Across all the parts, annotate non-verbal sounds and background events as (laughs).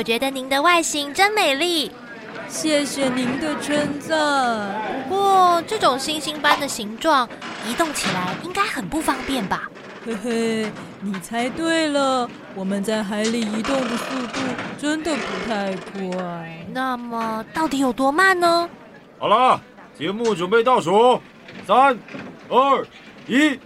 我觉得您的外形真美丽，谢谢您的称赞。不过这种星星般的形状，移动起来应该很不方便吧？嘿嘿，你猜对了，我们在海里移动的速度真的不太快。那么到底有多慢呢？好了，节目准备倒数，三、二、一。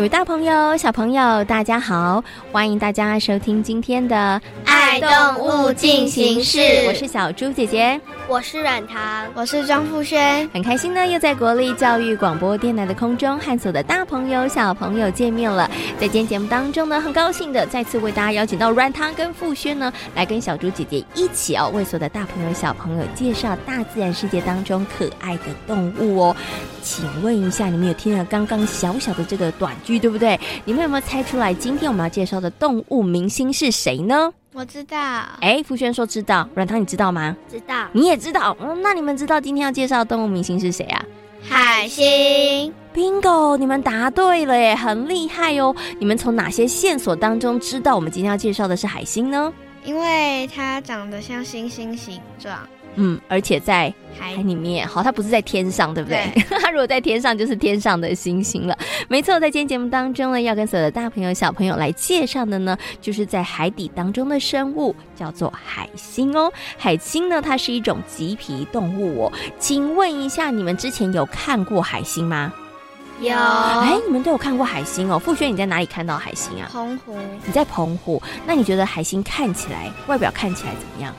各位大朋友、小朋友，大家好！欢迎大家收听今天的《爱动物进行式》，我是小猪姐姐。我是软糖，我是张富轩，很开心呢，又在国立教育广播电台的空中和所有的大朋友、小朋友见面了。在今天节目当中呢，很高兴的再次为大家邀请到软糖跟富轩呢，来跟小猪姐姐一起哦，为所有的大朋友、小朋友介绍大自然世界当中可爱的动物哦。请问一下，你们有听了刚刚小小的这个短剧对不对？你们有没有猜出来今天我们要介绍的动物明星是谁呢？我知道，哎，福轩说知道，软糖你知道吗？知道，你也知道，嗯，那你们知道今天要介绍的动物明星是谁啊？海星，Bingo，你们答对了耶，很厉害哦！你们从哪些线索当中知道我们今天要介绍的是海星呢？因为它长得像星星形状。嗯，而且在海里面，好，它不是在天上，对不对？对 (laughs) 它如果在天上，就是天上的星星了。没错，在今天节目当中呢，要跟所有的大朋友、小朋友来介绍的呢，就是在海底当中的生物，叫做海星哦。海星呢，它是一种棘皮动物哦。请问一下，你们之前有看过海星吗？有。哎，你们都有看过海星哦。傅轩，你在哪里看到海星啊？澎湖。你在澎湖？那你觉得海星看起来，外表看起来怎么样？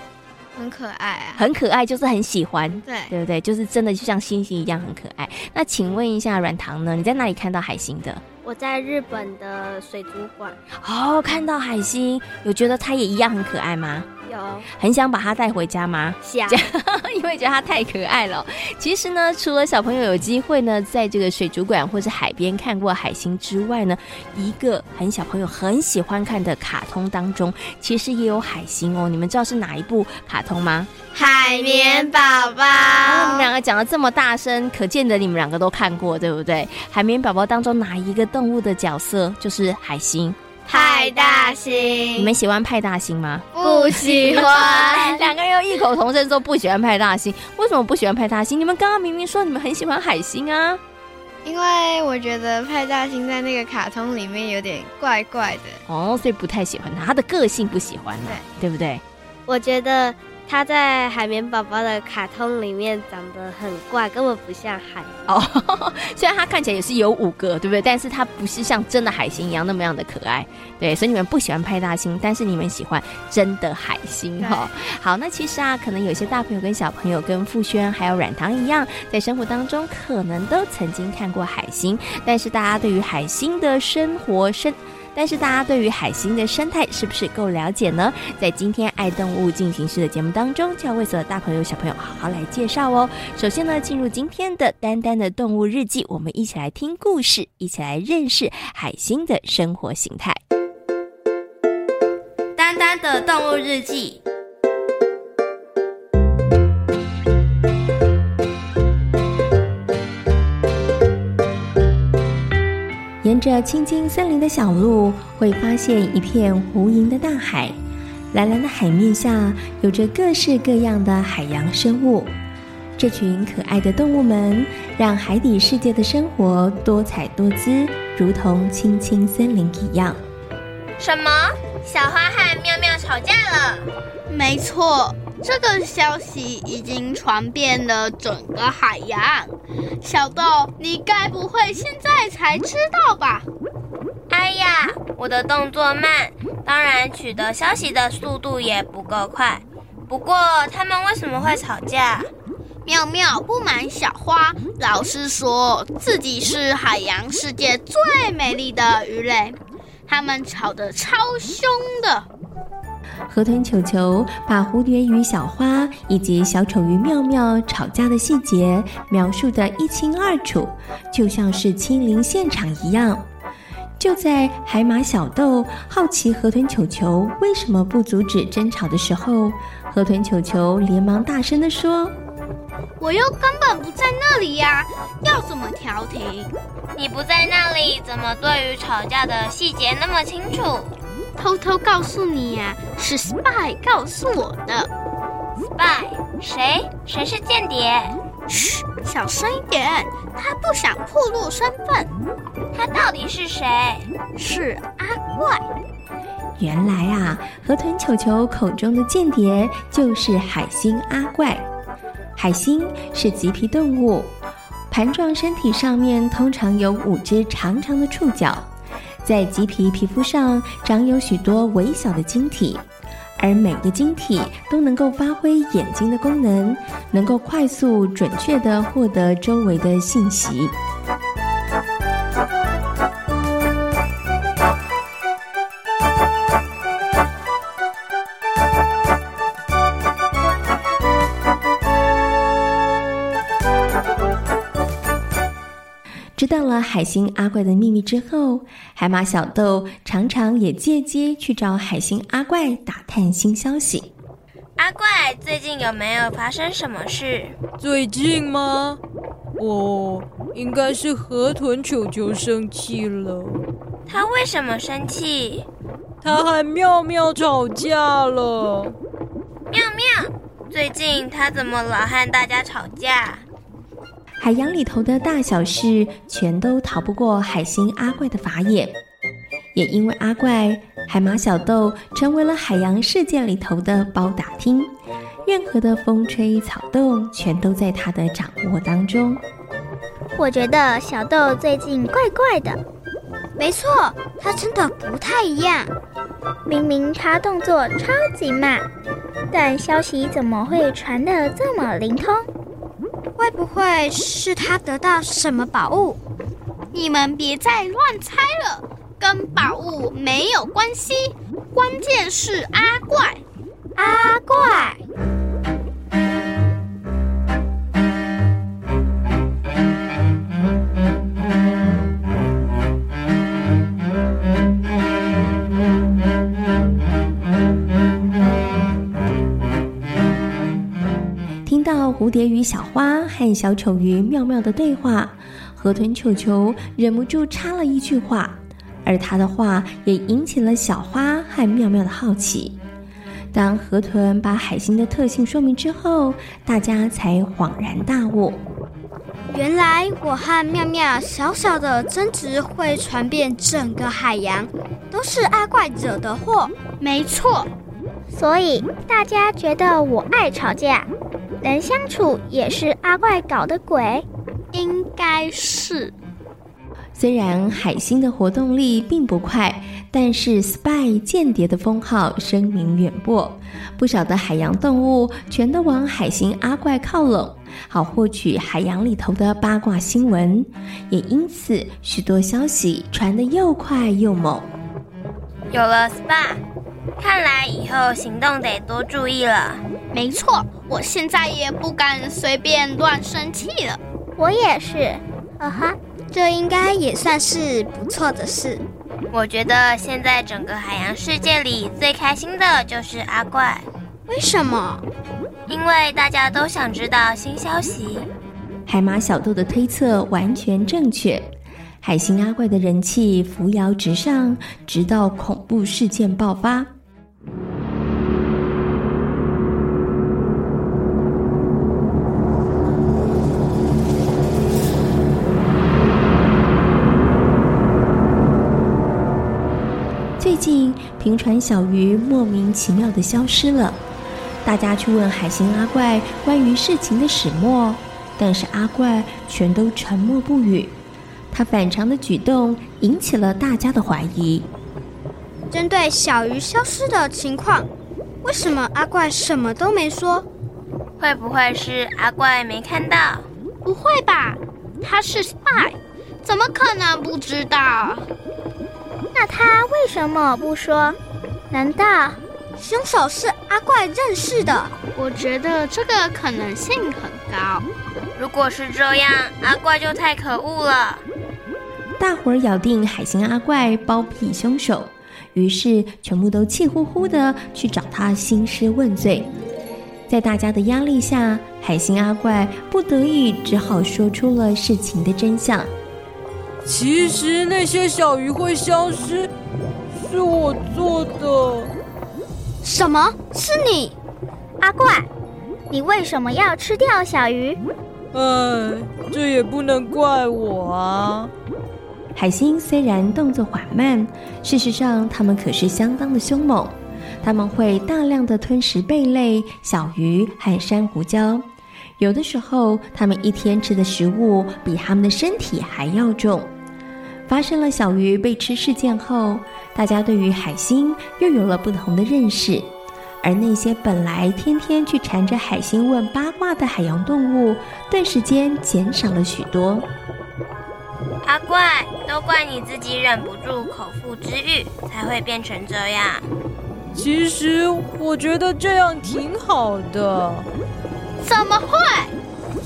很可爱啊，很可爱，就是很喜欢，对，对不对？就是真的就像星星一样很可爱。那请问一下，软糖呢？你在哪里看到海星的？我在日本的水族馆。哦，看到海星，有觉得它也一样很可爱吗？有，很想把它带回家吗？想，(laughs) 因为觉得它太可爱了。其实呢，除了小朋友有机会呢，在这个水族馆或是海边看过海星之外呢，一个很小朋友很喜欢看的卡通当中，其实也有海星哦。你们知道是哪一部卡通吗？海绵宝宝。哦，你们两个讲的这么大声，可见得你们两个都看过，对不对？海绵宝宝当中哪一个动物的角色就是海星？派大星，你们喜欢派大星吗？不喜欢。(laughs) 两个人又异口同声说不喜欢派大星。为什么不喜欢派大星？你们刚刚明明说你们很喜欢海星啊。因为我觉得派大星在那个卡通里面有点怪怪的。哦，所以不太喜欢他，他的个性不喜欢，对，对不对？我觉得。他在海绵宝宝的卡通里面长得很怪，根本不像海哦。(laughs) 虽然它看起来也是有五个，对不对？但是它不是像真的海星一样那么样的可爱。对，所以你们不喜欢派大星，但是你们喜欢真的海星哈。好，那其实啊，可能有些大朋友跟小朋友跟傅轩还有软糖一样，在生活当中可能都曾经看过海星，但是大家对于海星的生活生。但是大家对于海星的生态是不是够了解呢？在今天爱动物进行时的节目当中，就要为所有大朋友小朋友好好来介绍哦。首先呢，进入今天的丹丹的动物日记，我们一起来听故事，一起来认识海星的生活形态。丹丹的动物日记。沿着青青森林的小路，会发现一片无垠的大海。蓝蓝的海面下，有着各式各样的海洋生物。这群可爱的动物们，让海底世界的生活多彩多姿，如同青青森林一样。什么？小花和妙妙吵架了？没错，这个消息已经传遍了整个海洋。小豆，你该不会现在才知道吧？哎呀，我的动作慢，当然取得消息的速度也不够快。不过，他们为什么会吵架？妙妙不满小花，老师说自己是海洋世界最美丽的鱼类，他们吵得超凶的。河豚球球把蝴蝶与小花以及小丑鱼妙妙吵架的细节描述得一清二楚，就像是亲临现场一样。就在海马小豆好奇河豚球球为什么不阻止争吵的时候，河豚球球连忙大声地说：“我又根本不在那里呀，要怎么调停？你不在那里，怎么对于吵架的细节那么清楚？偷偷告诉你呀，是 Spy 告诉我的。Spy？谁？谁是间谍？嘘，小声一点，他不想暴露身份。他到底是谁？是阿怪。原来啊，河豚球球口中的间谍就是海星阿怪。海星是棘皮动物，盘状身体上面通常有五只长长的触角，在棘皮皮肤上长有许多微小的晶体。而每个晶体都能够发挥眼睛的功能，能够快速准确地获得周围的信息。知道了海星阿怪的秘密之后，海马小豆常常也借机去找海星阿怪打探新消息。阿怪，最近有没有发生什么事？最近吗？哦，应该是河豚球球生气了。他为什么生气？他和妙妙吵架了。妙妙，最近他怎么老和大家吵架？海洋里头的大小事，全都逃不过海星阿怪的法眼。也因为阿怪，海马小豆成为了海洋世界里头的包打听，任何的风吹草动，全都在他的掌握当中。我觉得小豆最近怪怪的。没错，他真的不太一样。明明他动作超级慢，但消息怎么会传得这么灵通？会不会是他得到什么宝物？你们别再乱猜了，跟宝物没有关系，关键是阿怪。阿怪。蝴蝶与小花和小丑鱼妙妙的对话，河豚球球忍不住插了一句话，而他的话也引起了小花和妙妙的好奇。当河豚把海星的特性说明之后，大家才恍然大悟：原来我和妙妙小小的争执会传遍整个海洋，都是阿怪惹的祸。没错，所以大家觉得我爱吵架。能相处也是阿怪搞的鬼，应该是。虽然海星的活动力并不快，但是 Spy 间谍的封号声名远播，不少的海洋动物全都往海星阿怪靠拢，好获取海洋里头的八卦新闻。也因此，许多消息传得又快又猛。有了 Spy，看来以后行动得多注意了。没错，我现在也不敢随便乱生气了。我也是，哈哈，这应该也算是不错的事。我觉得现在整个海洋世界里最开心的就是阿怪。为什么？因为大家都想知道新消息。海马小豆的推测完全正确，海星阿怪的人气扶摇直上，直到恐怖事件爆发。近，频传小鱼莫名其妙地消失了。大家去问海星阿怪关于事情的始末，但是阿怪全都沉默不语。他反常的举动引起了大家的怀疑。针对小鱼消失的情况，为什么阿怪什么都没说？会不会是阿怪没看到？不会吧，他是 spy，怎么可能不知道？那他为什么不说？难道凶手是阿怪认识的？我觉得这个可能性很高。如果是这样，阿怪就太可恶了。大伙儿咬定海星阿怪包庇凶手，于是全部都气呼呼的去找他兴师问罪。在大家的压力下，海星阿怪不得已只好说出了事情的真相。其实那些小鱼会消失，是我做的。什么？是你？阿怪，你为什么要吃掉小鱼？哎，这也不能怪我啊。海星虽然动作缓慢，事实上它们可是相当的凶猛。它们会大量的吞食贝类、小鱼和珊瑚礁。有的时候，他们一天吃的食物比他们的身体还要重。发生了小鱼被吃事件后，大家对于海星又有了不同的认识。而那些本来天天去缠着海星问八卦的海洋动物，顿时间减少了许多。阿怪，都怪你自己忍不住口腹之欲，才会变成这样。其实我觉得这样挺好的。怎么会？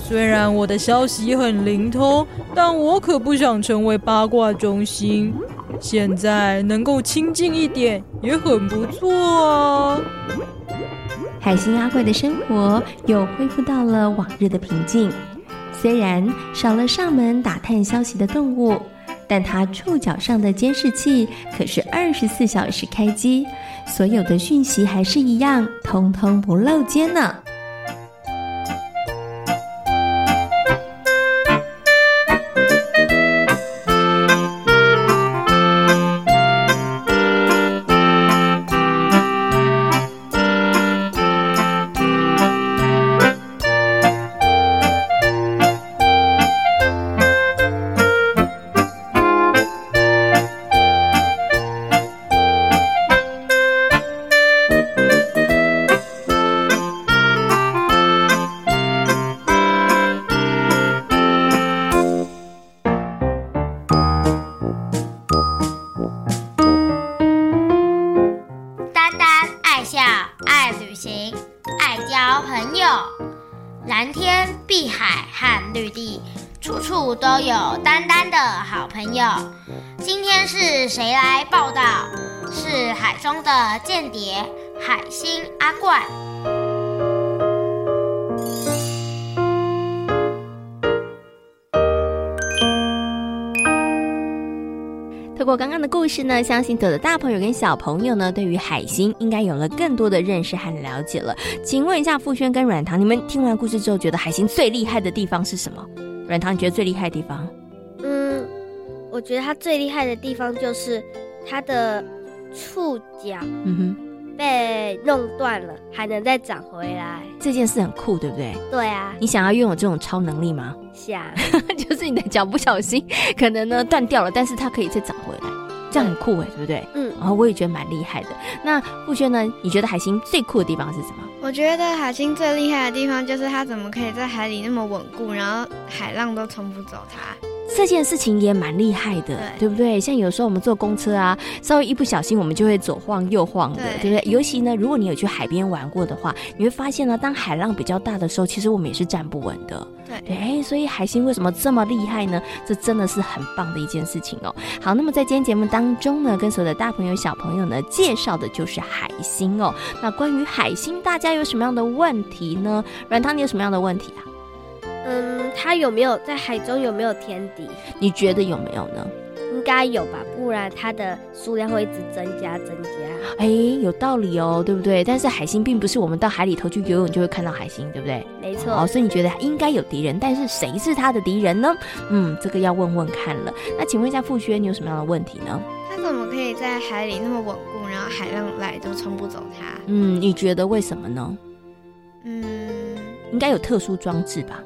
虽然我的消息很灵通，但我可不想成为八卦中心。现在能够清静一点也很不错啊。海星阿怪的生活又恢复到了往日的平静。虽然少了上门打探消息的动物，但它触角上的监视器可是二十四小时开机，所有的讯息还是一样，通通不漏接呢。都有丹丹的好朋友今天是谁来报道？是海中的间谍海星阿怪。透过刚刚的故事呢，相信所有的大朋友跟小朋友呢，对于海星应该有了更多的认识和了解了。请问一下富轩跟软糖，你们听完故事之后，觉得海星最厉害的地方是什么？软糖，你觉得最厉害的地方？嗯我觉得它最厉害的地方就是它的触角，嗯哼，被弄断了，还能再长回来。这件事很酷，对不对？对啊。你想要拥有这种超能力吗？想。(laughs) 就是你的脚不小心可能呢断掉了，但是它可以再长回来，这样很酷哎，对不对？嗯。然后我也觉得蛮厉害的。那富轩呢？你觉得海星最酷的地方是什么？我觉得海清最厉害的地方就是它怎么可以在海里那么稳固，然后海浪都冲不走它。这件事情也蛮厉害的，对，对不对？像有时候我们坐公车啊，稍微一不小心，我们就会左晃右晃的，对，对不对？尤其呢，如果你有去海边玩过的话，你会发现呢，当海浪比较大的时候，其实我们也是站不稳的。对，对，所以海星为什么这么厉害呢？这真的是很棒的一件事情哦。好，那么在今天节目当中呢，跟所有的大朋友小朋友呢，介绍的就是海星哦。那关于海星，大家有什么样的问题呢？软糖，你有什么样的问题啊？嗯，它有没有在海中有没有天敌？你觉得有没有呢？应该有吧，不然它的数量会一直增加增加。哎，有道理哦，对不对？但是海星并不是我们到海里头去游泳就会看到海星，对不对？没错。哦，所以你觉得应该有敌人，但是谁是他的敌人呢？嗯，这个要问问看了。那请问一下傅轩，你有什么样的问题呢？它怎么可以在海里那么稳固，然后海浪来都冲不走它？嗯，你觉得为什么呢？嗯，应该有特殊装置吧？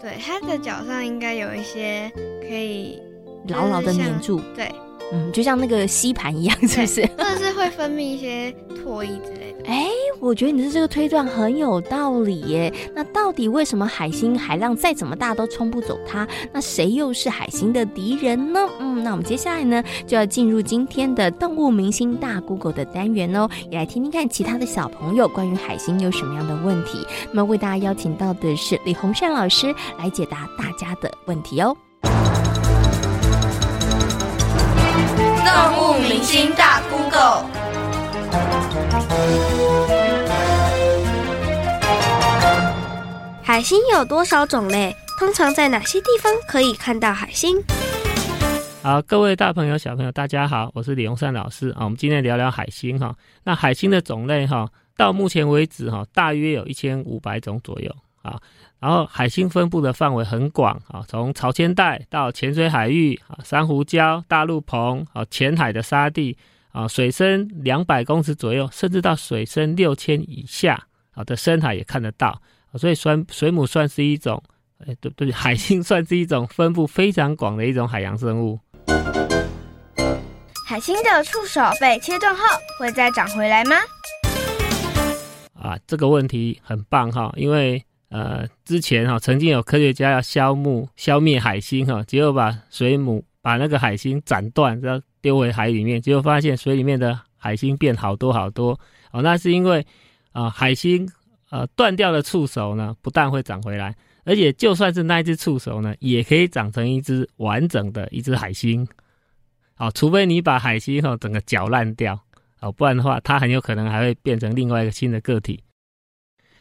对，它的脚上应该有一些可以牢牢的粘住。对，嗯，就像那个吸盘一样，是不是？或者是会分泌一些唾液之类的。哎，我觉得你的这个推断很有道理耶。那到底为什么海星海浪再怎么大都冲不走它？那谁又是海星的敌人呢？嗯，那我们接下来呢就要进入今天的动物明星大 Google 的单元哦，也来听听看其他的小朋友关于海星有什么样的问题。那么为大家邀请到的是李洪善老师来解答大家的问题哦。动物明星大 Google。海星有多少种类？通常在哪些地方可以看到海星？好，各位大朋友、小朋友，大家好，我是李洪善老师啊。我们今天聊聊海星哈。那海星的种类哈，到目前为止哈，大约有一千五百种左右啊。然后海星分布的范围很广啊，从潮间带到浅水海域啊，珊瑚礁、大陆棚啊，浅海的沙地啊，水深两百公尺左右，甚至到水深六千以下啊的深海也看得到。所以，算水母算是一种，哎，对对，海星算是一种分布非常广的一种海洋生物。海星的触手被切断后，会再长回来吗？啊，这个问题很棒哈，因为呃，之前哈曾经有科学家要消灭消灭海星哈，结果把水母把那个海星斩断，然后丢回海里面，结果发现水里面的海星变好多好多哦，那是因为啊海星。呃，断掉的触手呢，不但会长回来，而且就算是那一只触手呢，也可以长成一只完整的一只海星。好，除非你把海星哈整个搅烂掉，哦，不然的话，它很有可能还会变成另外一个新的个体。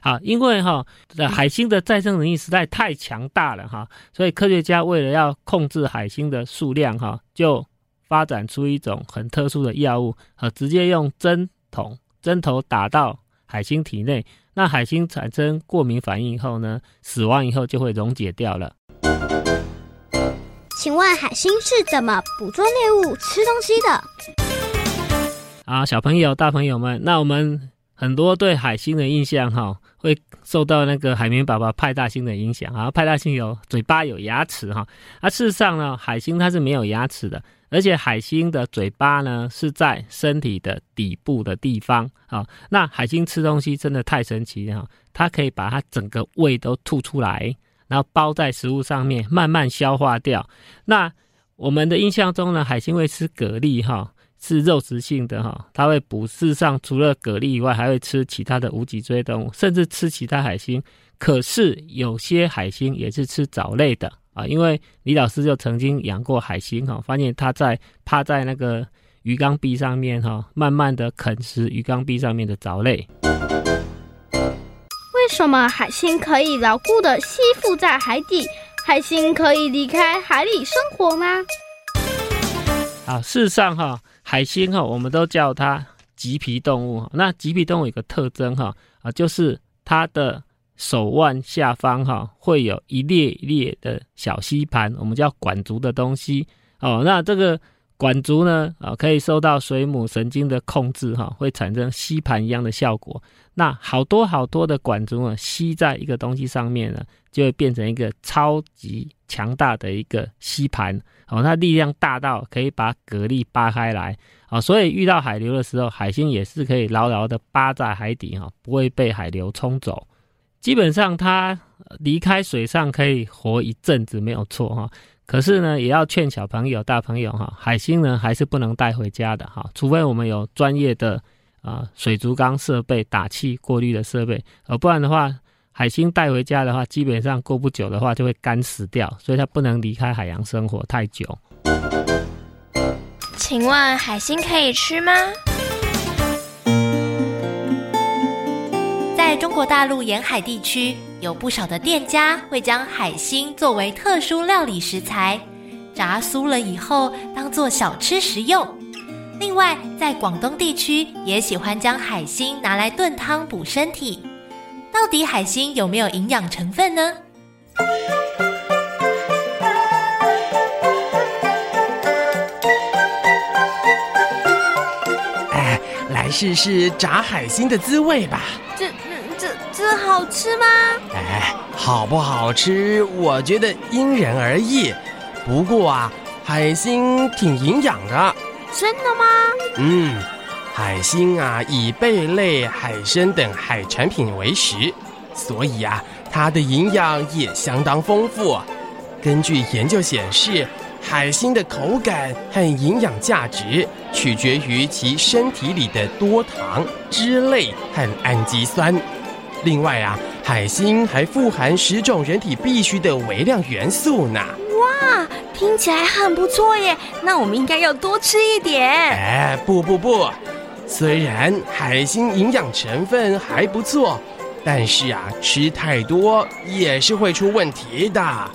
好，因为哈，海星的再生能力实在太强大了哈，所以科学家为了要控制海星的数量哈，就发展出一种很特殊的药物，和直接用针筒针头打到海星体内。那海星产生过敏反应以后呢，死亡以后就会溶解掉了。请问海星是怎么捕捉猎物、吃东西的？啊，小朋友、大朋友们，那我们很多对海星的印象哈，会受到那个海绵宝宝派大星的影响啊。派大星有嘴巴、有牙齿哈，啊，事实上呢，海星它是没有牙齿的。而且海星的嘴巴呢，是在身体的底部的地方啊。那海星吃东西真的太神奇了，它可以把它整个胃都吐出来，然后包在食物上面慢慢消化掉。那我们的印象中呢，海星会吃蛤蜊哈，是肉食性的哈，它会捕。事实上，除了蛤蜊以外，还会吃其他的无脊椎动物，甚至吃其他海星。可是有些海星也是吃藻类的。啊，因为李老师就曾经养过海星哈，发现它在趴在那个鱼缸壁上面哈，慢慢的啃食鱼缸壁上面的藻类。为什么海星可以牢固的吸附在海底？海星可以离开海里生活吗？啊，事实上哈，海星哈，我们都叫它棘皮动物。那棘皮动物有个特征哈，啊，就是它的。手腕下方哈会有一列一列的小吸盘，我们叫管足的东西哦。那这个管足呢啊，可以受到水母神经的控制哈，会产生吸盘一样的效果。那好多好多的管足啊，吸在一个东西上面呢，就会变成一个超级强大的一个吸盘哦。它力量大到可以把蛤蜊扒开来啊，所以遇到海流的时候，海星也是可以牢牢的扒在海底哈，不会被海流冲走。基本上它离开水上可以活一阵子没有错哈，可是呢也要劝小朋友、大朋友哈，海星呢还是不能带回家的哈，除非我们有专业的啊水族缸设备、打气过滤的设备，而不然的话，海星带回家的话，基本上过不久的话就会干死掉，所以它不能离开海洋生活太久。请问海星可以吃吗？在中国大陆沿海地区，有不少的店家会将海星作为特殊料理食材，炸酥了以后当做小吃食用。另外，在广东地区也喜欢将海星拿来炖汤补身体。到底海星有没有营养成分呢？哎，来试试炸海星的滋味吧。好吃吗？哎，好不好吃，我觉得因人而异。不过啊，海星挺营养的。真的吗？嗯，海星啊，以贝类、海参等海产品为食，所以啊，它的营养也相当丰富。根据研究显示，海星的口感和营养价值取决于其身体里的多糖、脂类和氨基酸。另外啊，海星还富含十种人体必需的微量元素呢。哇，听起来很不错耶！那我们应该要多吃一点。哎，不不不，虽然海星营养成分还不错，但是啊，吃太多也是会出问题的。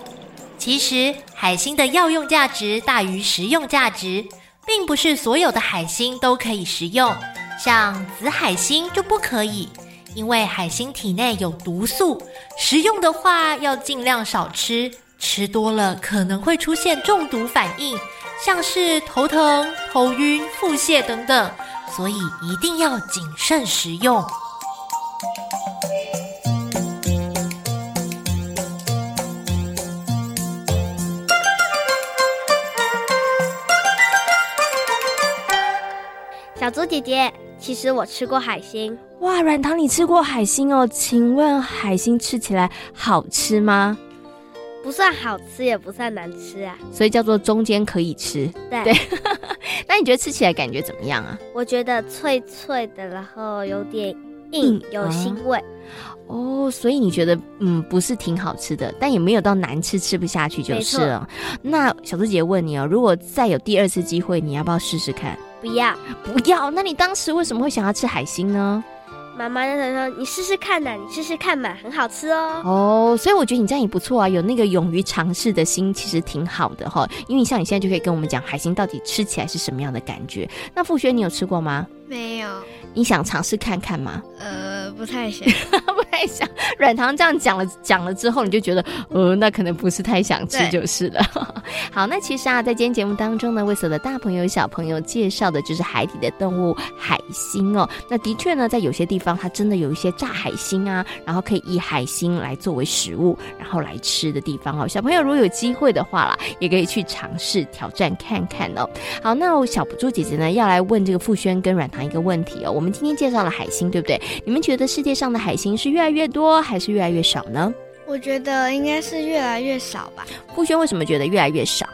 其实海星的药用价值大于食用价值，并不是所有的海星都可以食用，像紫海星就不可以，因为海星体内有毒素，食用的话要尽量少吃，吃多了可能会出现中毒反应，像是头疼、头晕、腹泻等等，所以一定要谨慎食用。小猪姐姐，其实我吃过海星。哇，软糖，你吃过海星哦？请问海星吃起来好吃吗？不算好吃，也不算难吃啊，所以叫做中间可以吃。对，对 (laughs) 那你觉得吃起来感觉怎么样啊？我觉得脆脆的，然后有点硬，嗯、有腥味。啊、哦，所以你觉得嗯不是挺好吃的，但也没有到难吃吃不下去就是了。那小猪姐姐问你哦，如果再有第二次机会，你要不要试试看？不要，不要。那你当时为什么会想要吃海星呢？妈妈那时候说：“你试试看呐，你试试看嘛，很好吃哦。”哦，所以我觉得你这样也不错啊，有那个勇于尝试的心，其实挺好的哈。因为像你现在就可以跟我们讲海星到底吃起来是什么样的感觉。那傅轩，你有吃过吗？没有。你想尝试看看吗？呃，不太想，不 (laughs) 太想。软糖这样讲了讲了之后，你就觉得，呃，那可能不是太想吃就是了。(laughs) 好，那其实啊，在今天节目当中呢，为所有的大朋友小朋友介绍的就是海底的动物海星哦。那的确呢，在有些地方它真的有一些炸海星啊，然后可以以海星来作为食物，然后来吃的地方哦。小朋友如果有机会的话啦，也可以去尝试挑战看看哦。好，那我小猪姐姐呢要来问这个傅轩跟软糖一个问题哦。我们今天介绍了海星，对不对？你们觉得世界上的海星是越来越多，还是越来越少呢？我觉得应该是越来越少吧。富轩为什么觉得越来越少？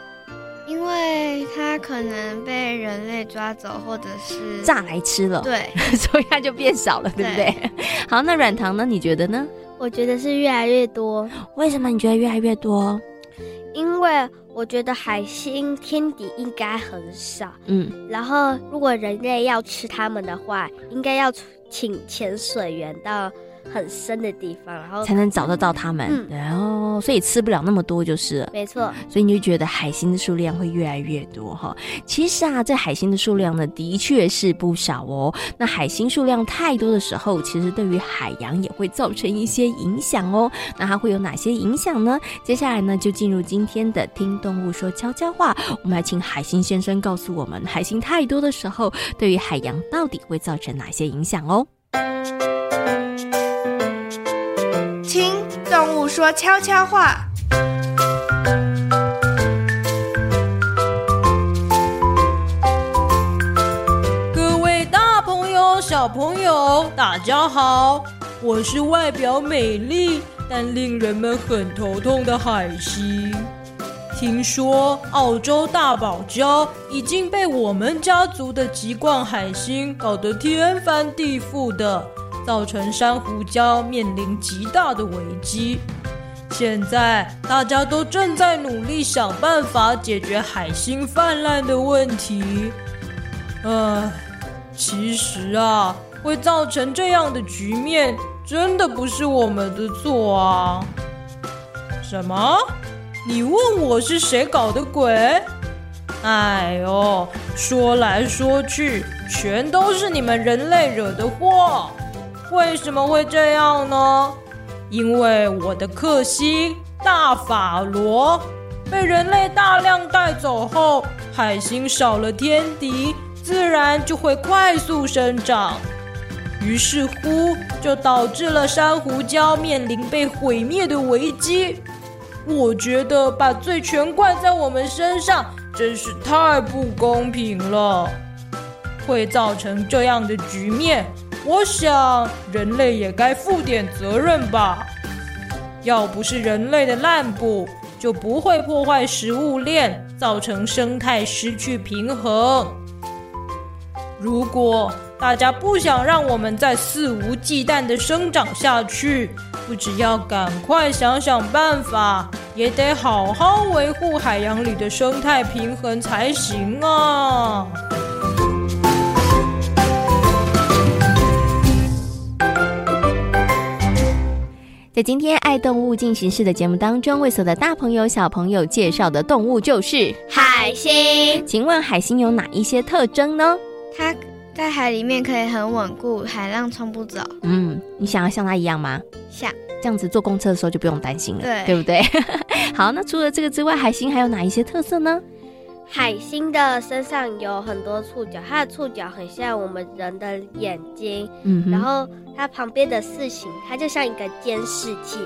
因为它可能被人类抓走，或者是炸来吃了，对，(laughs) 所以它就变少了，对不对？对。好，那软糖呢？你觉得呢？我觉得是越来越多。为什么你觉得越来越多？因为。我觉得海星天敌应该很少，嗯，然后如果人类要吃它们的话，应该要请潜水员到。很深的地方，然后才能找得到它们，然后、所以吃不了那么多就是了。没错，所以你就觉得海星的数量会越来越多哈。其实啊，这海星的数量呢，的确是不少哦。那海星数量太多的时候，其实对于海洋也会造成一些影响哦。那它会有哪些影响呢？接下来呢，就进入今天的听动物说悄悄话。我们来请海星先生告诉我们，海星太多的时候，对于海洋到底会造成哪些影响哦？动物说悄悄话。各位大朋友、小朋友，大家好，我是外表美丽但令人们很头痛的海星。听说澳洲大堡礁已经被我们家族的棘冠海星搞得天翻地覆的。造成珊瑚礁面临极大的危机。现在大家都正在努力想办法解决海星泛滥的问题。唉，其实啊，会造成这样的局面，真的不是我们的错啊。什么？你问我是谁搞的鬼？哎呦，说来说去，全都是你们人类惹的祸。为什么会这样呢？因为我的克星大法罗被人类大量带走后，海星少了天敌，自然就会快速生长。于是乎就导致了珊瑚礁面临被毁灭的危机。我觉得把罪全怪在我们身上，真是太不公平了。会造成这样的局面，我想人类也该负点责任吧。要不是人类的滥捕，就不会破坏食物链，造成生态失去平衡。如果大家不想让我们再肆无忌惮地生长下去，不只要赶快想想办法，也得好好维护海洋里的生态平衡才行啊！在今天爱动物进行式的节目当中，为所有的大朋友小朋友介绍的动物就是海星。请问海星有哪一些特征呢？它在海里面可以很稳固，海浪冲不走。嗯，你想要像它一样吗？想。这样子坐公车的时候就不用担心了，对，对不对？(laughs) 好，那除了这个之外，海星还有哪一些特色呢？海星的身上有很多触角，它的触角很像我们人的眼睛，嗯，然后它旁边的四形，它就像一个监视器。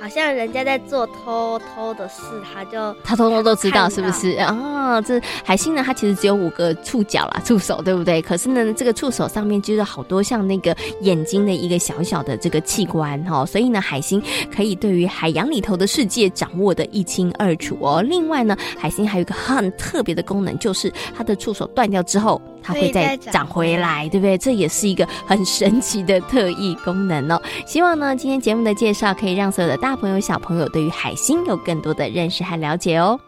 好像人家在做偷偷的事，他就他偷偷都知道，是不是啊、哦？这海星呢，它其实只有五个触角啦，触手，对不对？可是呢，这个触手上面就是好多像那个眼睛的一个小小的这个器官哈、哦，所以呢，海星可以对于海洋里头的世界掌握得一清二楚哦。另外呢，海星还有一个很特别的功能，就是它的触手断掉之后，它会再长回来，对不对？这也是一个很神奇的特异功能哦。希望呢，今天节目的介绍可以让所有的大大朋友、小朋友对于海星有更多的认识和了解哦。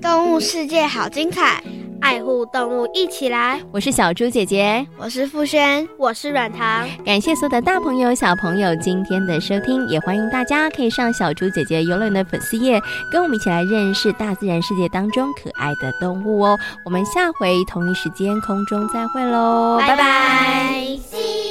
动物世界好精彩，爱护动物一起来！我是小猪姐姐，我是傅轩，我是软糖。感谢所有的大朋友、小朋友今天的收听，也欢迎大家可以上小猪姐姐游乐园的粉丝页，跟我们一起来认识大自然世界当中可爱的动物哦。我们下回同一时间空中再会喽，拜拜。拜拜。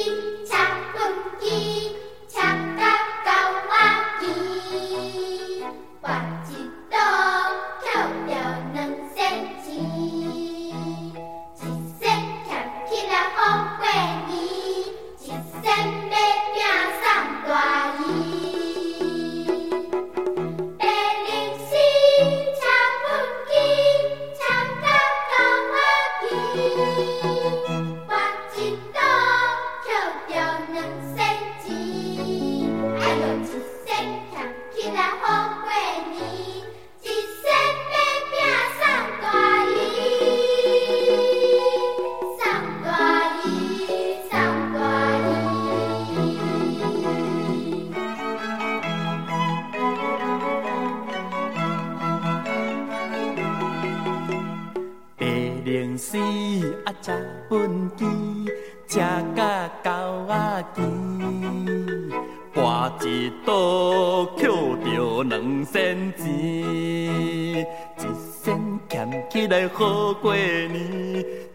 好过年，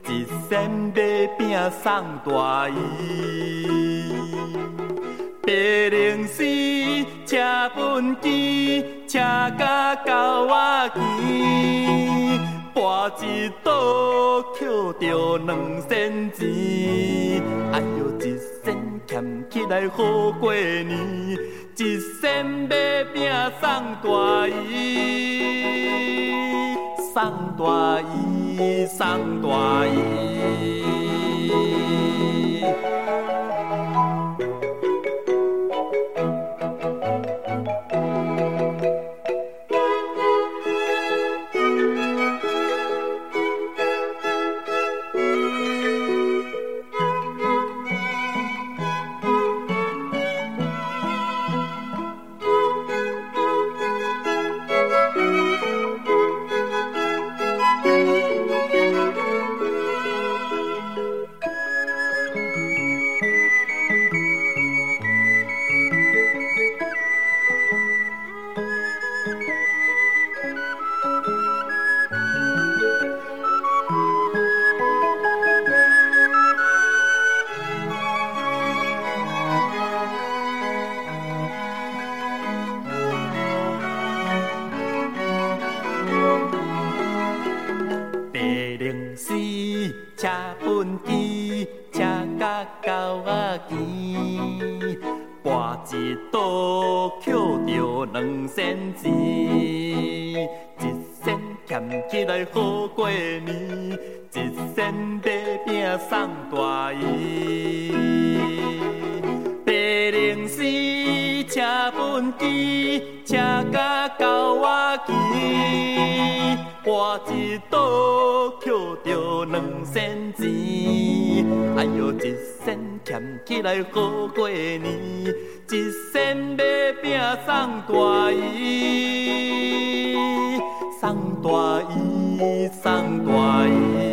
一仙买饼送大姨。白龙丝车畚箕，车甲狗仔牵，跋一倒捡着两仙钱。哎呦，一仙俭起来好过年，一仙买饼送大姨。送大衣，送大衣。我一倒捡着两仙钱，哎哟一仙俭起来好过年。一仙买饼送大姨，送大姨，送大姨。